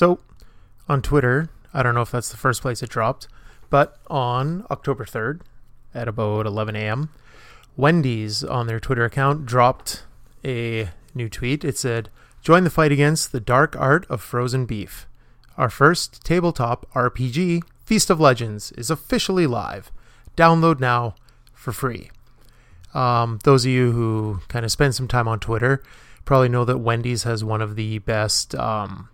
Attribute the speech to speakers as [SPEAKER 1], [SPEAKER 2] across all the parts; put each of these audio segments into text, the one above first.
[SPEAKER 1] So, on Twitter, I don't know if that's the first place it dropped, but on October 3rd at about 11 a.m., Wendy's on their Twitter account dropped a new tweet. It said, Join the fight against the dark art of frozen beef. Our first tabletop RPG, Feast of Legends, is officially live. Download now for free. Um, those of you who kind of spend some time on Twitter probably know that Wendy's has one of the best um,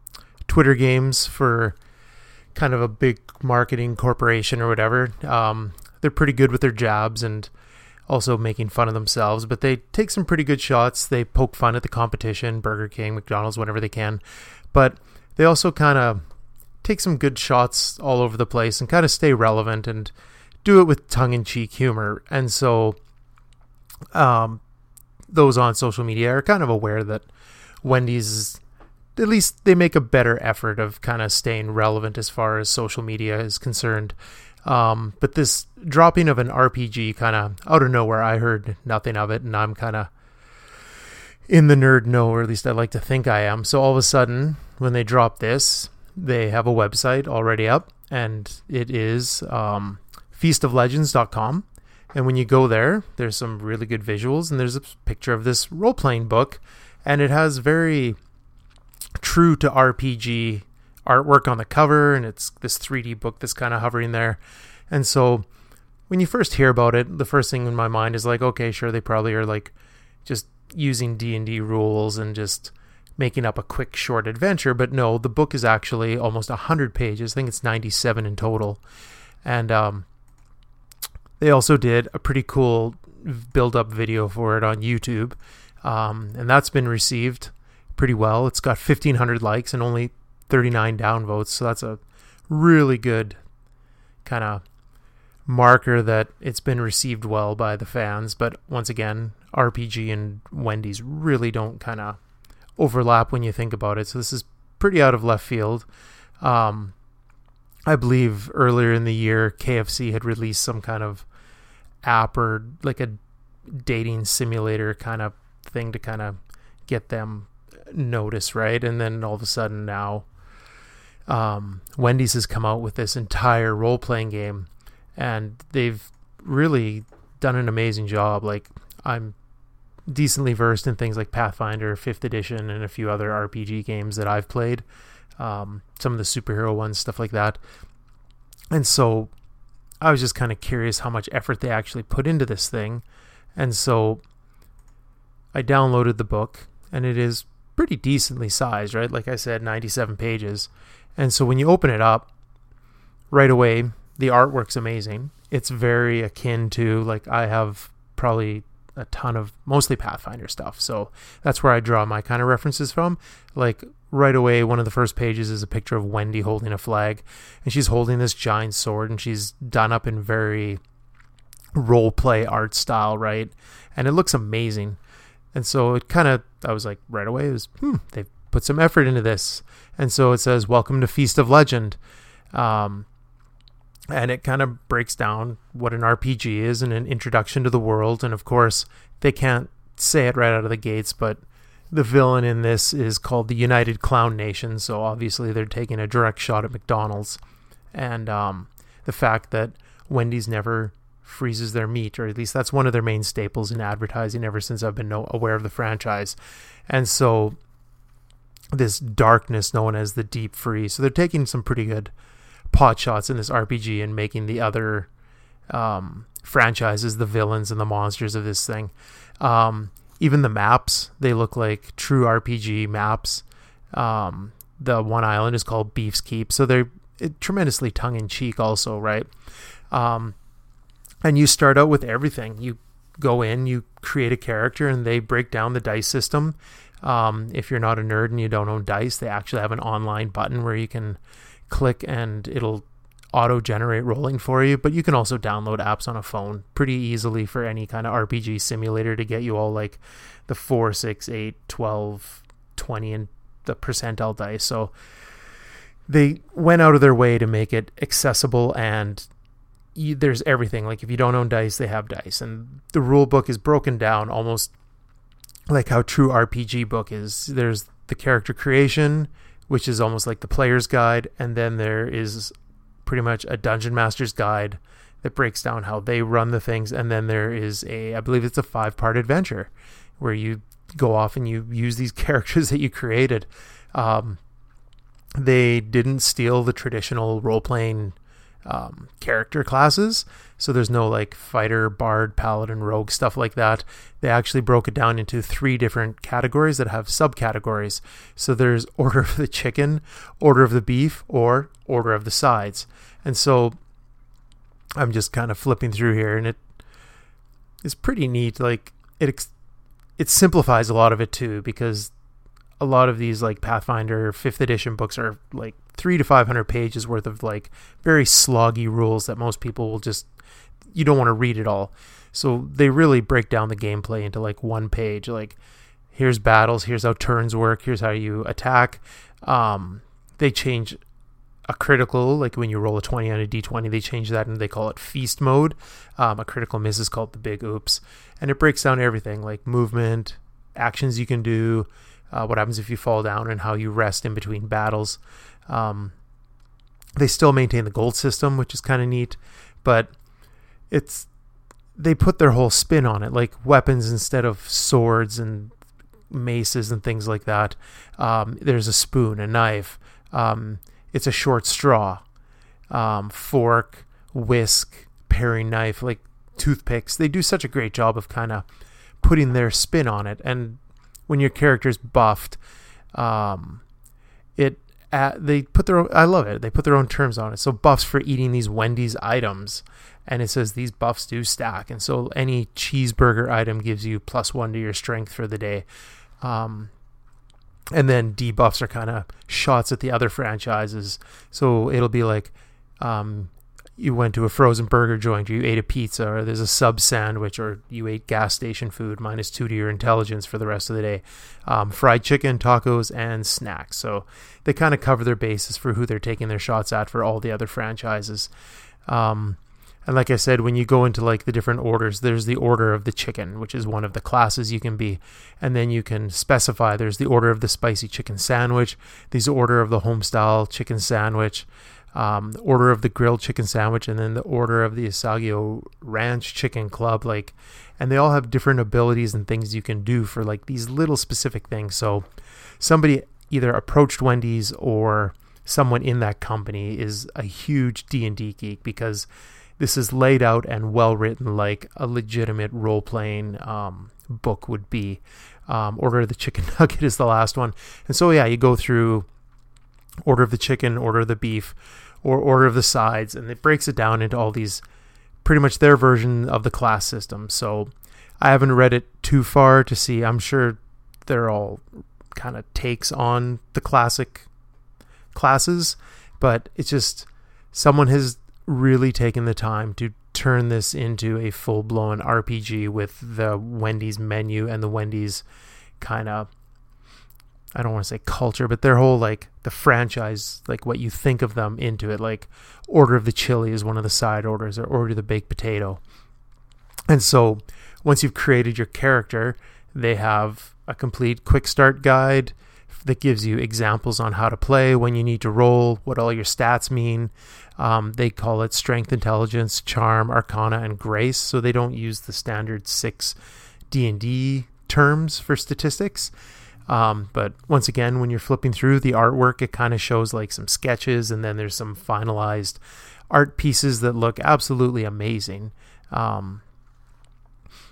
[SPEAKER 1] Twitter games for kind of a big marketing corporation or whatever. Um, they're pretty good with their jobs and also making fun of themselves, but they take some pretty good shots. They poke fun at the competition, Burger King, McDonald's, whenever they can. But they also kind of take some good shots all over the place and kind of stay relevant and do it with tongue in cheek humor. And so um, those on social media are kind of aware that Wendy's at least they make a better effort of kind of staying relevant as far as social media is concerned. Um, but this dropping of an RPG kind of out of nowhere, I heard nothing of it, and I'm kind of in the nerd know, or at least I like to think I am. So all of a sudden, when they drop this, they have a website already up, and it is um, feastoflegends.com. And when you go there, there's some really good visuals, and there's a picture of this role playing book, and it has very true to RPG artwork on the cover, and it's this 3D book that's kind of hovering there. And so when you first hear about it, the first thing in my mind is like, okay, sure, they probably are like just using D&D rules and just making up a quick short adventure, but no, the book is actually almost 100 pages. I think it's 97 in total. And um, they also did a pretty cool build-up video for it on YouTube. Um, and that's been received pretty well. It's got 1500 likes and only 39 downvotes. So that's a really good kind of marker that it's been received well by the fans. But once again, RPG and Wendy's really don't kind of overlap when you think about it. So this is pretty out of left field. Um, I believe earlier in the year, KFC had released some kind of app or like a dating simulator kind of thing to kind of get them notice, right? And then all of a sudden now um, Wendy's has come out with this entire role playing game, and they've really done an amazing job. Like I'm decently versed in things like Pathfinder, Fifth Edition, and a few other RPG games that I've played. Um, some of the superhero ones, stuff like that. And so I was just kind of curious how much effort they actually put into this thing. And so I downloaded the book, and it is pretty decently sized, right? Like I said, 97 pages. And so when you open it up, right away, the artwork's amazing. It's very akin to like I have probably a ton of mostly Pathfinder stuff. So that's where I draw my kind of references from. Like right away, one of the first pages is a picture of Wendy holding a flag, and she's holding this giant sword, and she's done up in very role play art style, right? And it looks amazing. And so it kind of, I was like, right away, it was, hmm, they've put some effort into this. And so it says, Welcome to Feast of Legend. Um, and it kind of breaks down what an RPG is and an introduction to the world. And of course, they can't say it right out of the gates, but the villain in this is called the United Clown Nation. So obviously, they're taking a direct shot at McDonald's. And um, the fact that Wendy's never freezes their meat, or at least that's one of their main staples in advertising ever since I've been aware of the franchise. And so this darkness known as the deep freeze. So they're taking some pretty good pot shots in this RPG and making the other um, franchises the villains and the monsters of this thing. Um, even the maps, they look like true RPG maps. Um, the one island is called Beef's Keep, so they're it, tremendously tongue in cheek, also, right? Um, and you start out with everything. You go in, you create a character, and they break down the dice system um, if you're not a nerd and you don't own dice, they actually have an online button where you can click and it'll auto generate rolling for you. But you can also download apps on a phone pretty easily for any kind of RPG simulator to get you all like the 4, 6, 8, 12, 20, and the percentile dice. So they went out of their way to make it accessible and you, there's everything. Like if you don't own dice, they have dice. And the rule book is broken down almost like how true RPG book is. There's the character creation, which is almost like the player's guide, and then there is pretty much a dungeon master's guide that breaks down how they run the things, and then there is a, I believe it's a five part adventure where you go off and you use these characters that you created. Um, they didn't steal the traditional role playing um, character classes. So there's no like fighter, bard, paladin, rogue, stuff like that. They actually broke it down into three different categories that have subcategories. So there's order of the chicken, order of the beef, or order of the sides. And so I'm just kind of flipping through here and it is pretty neat. Like it, it simplifies a lot of it too because a lot of these like Pathfinder fifth edition books are like three to five hundred pages worth of like very sloggy rules that most people will just you don't want to read it all. So they really break down the gameplay into like one page. Like here's battles, here's how turns work, here's how you attack. Um, they change a critical, like when you roll a 20 on a d20, they change that and they call it feast mode. Um, a critical miss is called the big oops. And it breaks down everything like movement, actions you can do, uh, what happens if you fall down, and how you rest in between battles. Um, they still maintain the gold system, which is kind of neat, but it's they put their whole spin on it, like weapons instead of swords and maces and things like that. Um, there's a spoon, a knife. Um, it's a short straw, um, fork, whisk, paring knife, like toothpicks. They do such a great job of kind of putting their spin on it, and when your character's buffed, um, it uh, they put their own, I love it. They put their own terms on it. So buffs for eating these Wendy's items, and it says these buffs do stack. And so any cheeseburger item gives you plus one to your strength for the day. Um, and then debuffs are kind of shots at the other franchises. So it'll be like um, you went to a frozen burger joint, or you ate a pizza, or there's a sub sandwich, or you ate gas station food, minus two to your intelligence for the rest of the day. Um, fried chicken, tacos, and snacks. So they kind of cover their bases for who they're taking their shots at for all the other franchises. Um, and like I said, when you go into like the different orders, there's the order of the chicken, which is one of the classes you can be. And then you can specify there's the order of the spicy chicken sandwich, there's the order of the homestyle chicken sandwich, um, order of the grilled chicken sandwich, and then the order of the Asiago Ranch Chicken Club. Like, and they all have different abilities and things you can do for like these little specific things. So somebody either approached Wendy's or someone in that company is a huge D&D geek because this is laid out and well written like a legitimate role playing um, book would be. Um, Order of the Chicken Nugget is the last one. And so, yeah, you go through Order of the Chicken, Order of the Beef, or Order of the Sides, and it breaks it down into all these pretty much their version of the class system. So, I haven't read it too far to see. I'm sure they're all kind of takes on the classic classes, but it's just someone has really taken the time to turn this into a full blown RPG with the Wendy's menu and the Wendy's kind of I don't want to say culture, but their whole like the franchise, like what you think of them into it. Like Order of the Chili is one of the side orders, or Order the Baked Potato. And so once you've created your character, they have a complete quick start guide that gives you examples on how to play, when you need to roll, what all your stats mean. Um, they call it strength, intelligence, charm, arcana, and grace. So they don't use the standard six D and D terms for statistics. Um, but once again, when you're flipping through the artwork, it kind of shows like some sketches, and then there's some finalized art pieces that look absolutely amazing. Um,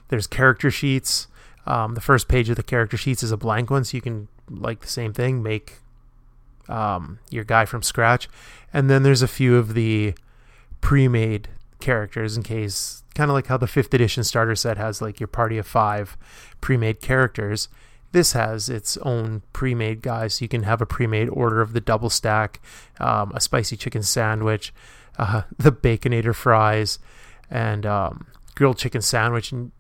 [SPEAKER 1] there's character sheets. Um, the first page of the character sheets is a blank one, so you can like the same thing, make um, your guy from scratch. And then there's a few of the pre-made characters in case, kind of like how the fifth edition starter set has like your party of five pre-made characters. This has its own pre-made guys, so you can have a pre-made order of the double stack, um, a spicy chicken sandwich, uh, the baconator fries, and um, grilled chicken sandwich, and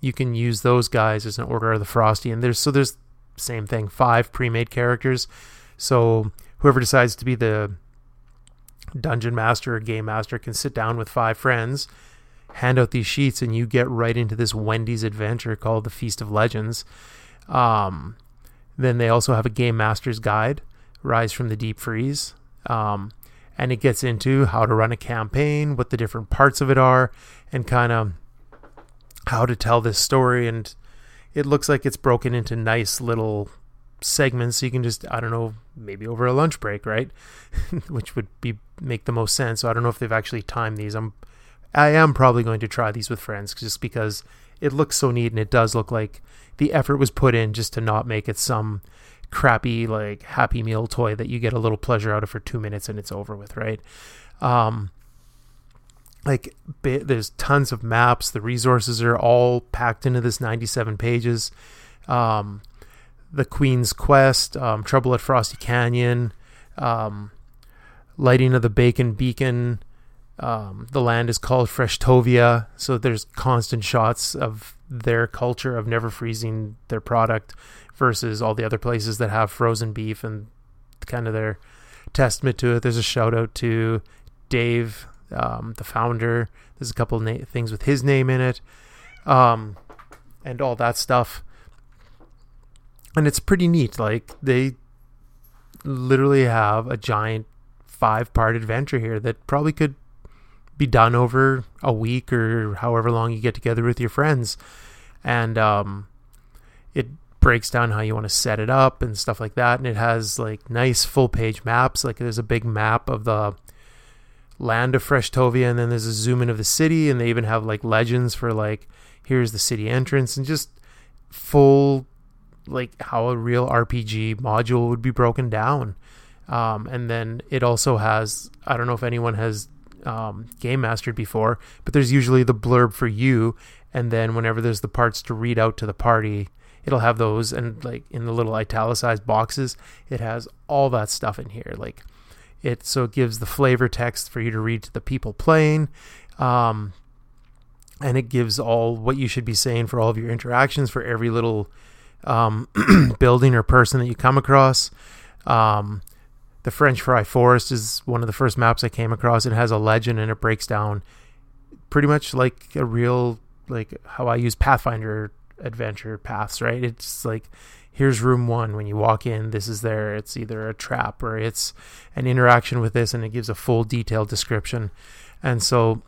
[SPEAKER 1] you can use those guys as an order of the frosty. And there's so there's same thing, five pre-made characters. So whoever decides to be the dungeon master or game master can sit down with five friends, hand out these sheets, and you get right into this Wendy's adventure called the Feast of Legends. Um, then they also have a game master's guide Rise from the Deep Freeze. Um, and it gets into how to run a campaign, what the different parts of it are, and kind of how to tell this story. And it looks like it's broken into nice little segments. So you can just, I don't know, maybe over a lunch break, right? Which would be make the most sense. So I don't know if they've actually timed these. I'm, I am probably going to try these with friends just because it looks so neat and it does look like the effort was put in just to not make it some crappy like happy meal toy that you get a little pleasure out of for two minutes and it's over with right? Um like there's tons of maps. The resources are all packed into this 97 pages. Um the queen's quest um, trouble at frosty canyon um, lighting of the bacon beacon um, the land is called Freshtovia, so there's constant shots of their culture of never freezing their product versus all the other places that have frozen beef and kind of their testament to it. There's a shout out to Dave, um, the founder. There's a couple na- things with his name in it, um, and all that stuff. And it's pretty neat. Like they literally have a giant five part adventure here that probably could be done over a week or however long you get together with your friends. And um, it breaks down how you want to set it up and stuff like that. And it has like nice full page maps. Like there's a big map of the land of Freshtovia, and then there's a zoom in of the city, and they even have like legends for like here's the city entrance and just full like how a real RPG module would be broken down. Um, and then it also has I don't know if anyone has um, game mastered before, but there's usually the blurb for you, and then whenever there's the parts to read out to the party, it'll have those, and like in the little italicized boxes, it has all that stuff in here. Like it, so it gives the flavor text for you to read to the people playing, um, and it gives all what you should be saying for all of your interactions for every little um, building or person that you come across. Um, the French Fry Forest is one of the first maps I came across. It has a legend and it breaks down pretty much like a real like how I use Pathfinder adventure paths, right? It's like here's room one when you walk in this is there it's either a trap or it's an interaction with this and it gives a full detailed description and so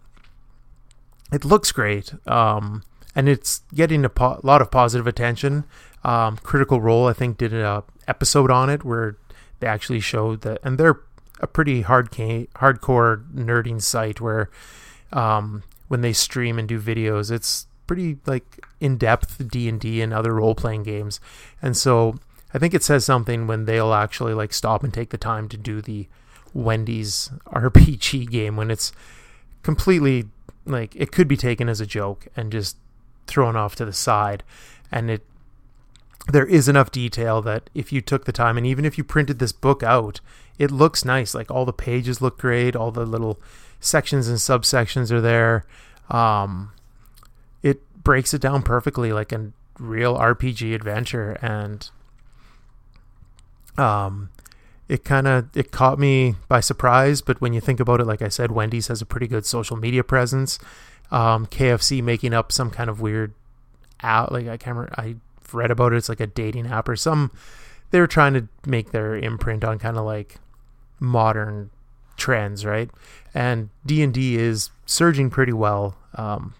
[SPEAKER 1] it looks great um, and it's getting a po- lot of positive attention um, critical role i think did a episode on it where they actually showed that, and they're a pretty hard hardcore nerding site where um, when they stream and do videos, it's pretty like in depth D and D and other role playing games, and so I think it says something when they'll actually like stop and take the time to do the Wendy's RPG game when it's completely like it could be taken as a joke and just thrown off to the side, and it there is enough detail that if you took the time and even if you printed this book out, it looks nice. Like all the pages look great, all the little sections and subsections are there. Um, it breaks it down perfectly like a real RPG adventure. And um it kind of it caught me by surprise. But when you think about it like i said wendy's has a pretty good social media presence. Um, kfc making up some kind of weird out like i can't remember i read about it. It's like a dating app or some. They were trying to make their imprint on kind of like modern trends, right? And D and D is surging pretty well. Um,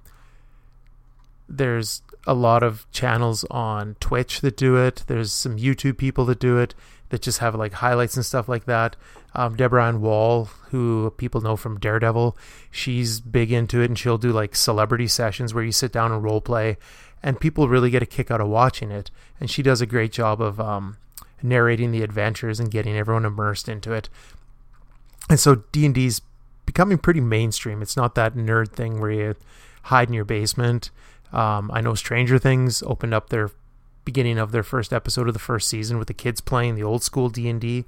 [SPEAKER 1] there's a lot of channels on Twitch that do it. There's some YouTube people that do it that just have like highlights and stuff like that. Um, Deborah Ann Woll, who people know from Daredevil, she's big into it and she'll do like celebrity sessions where you sit down and role play and people really get a kick out of watching it. And she does a great job of um, narrating the adventures and getting everyone immersed into it. And so D and D's becoming pretty mainstream. It's not that nerd thing where you hide in your basement. Um, I know Stranger Things opened up their beginning of their first episode of the first season with the kids playing the old school D and D,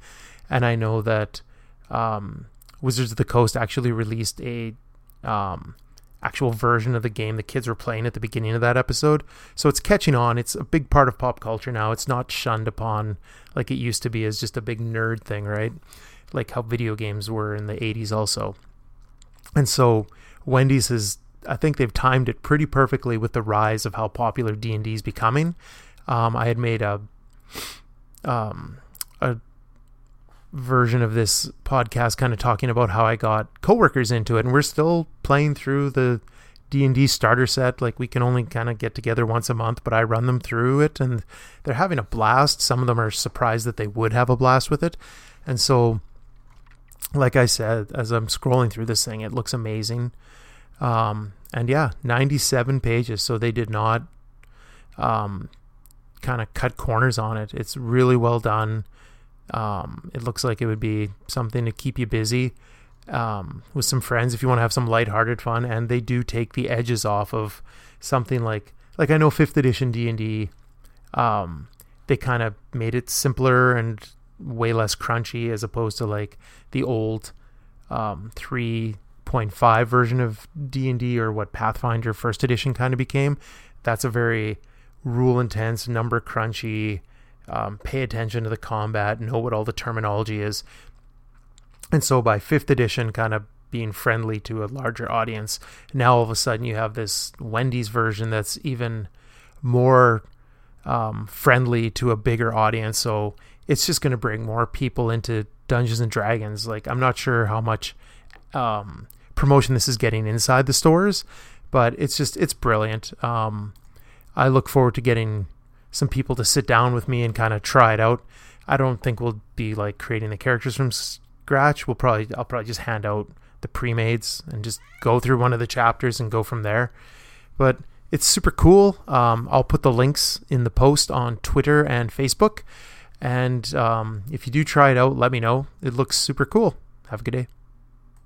[SPEAKER 1] and I know that um, Wizards of the Coast actually released a um, actual version of the game the kids were playing at the beginning of that episode. So it's catching on. It's a big part of pop culture now. It's not shunned upon like it used to be as just a big nerd thing, right? Like how video games were in the 80s also. And so Wendy's has I think they've timed it pretty perfectly with the rise of how popular D&D is becoming. Um, I had made a um, a version of this podcast kind of talking about how I got coworkers into it and we're still playing through the D&D starter set like we can only kind of get together once a month but I run them through it and they're having a blast. Some of them are surprised that they would have a blast with it. And so like I said as I'm scrolling through this thing it looks amazing. Um, and yeah 97 pages so they did not um, kind of cut corners on it. It's really well done um, it looks like it would be something to keep you busy um, with some friends if you want to have some lighthearted fun. And they do take the edges off of something like like I know fifth edition D and D. Um, they kind of made it simpler and way less crunchy as opposed to like the old um, 3.5 version of D&D or what Pathfinder first edition kind of became. That's a very rule intense, number crunchy, um, pay attention to the combat, know what all the terminology is. And so by fifth edition, kind of being friendly to a larger audience, now all of a sudden you have this Wendy's version that's even more um, friendly to a bigger audience. So it's just going to bring more people into Dungeons and Dragons. Like I'm not sure how much um, promotion this is getting inside the stores, but it's just it's brilliant. Um, I look forward to getting some people to sit down with me and kind of try it out. I don't think we'll be like creating the characters from scratch. We'll probably I'll probably just hand out the pre-mades and just go through one of the chapters and go from there. But it's super cool. Um, I'll put the links in the post on Twitter and Facebook. And um, if you do try it out, let me know. It looks super cool. Have a good day.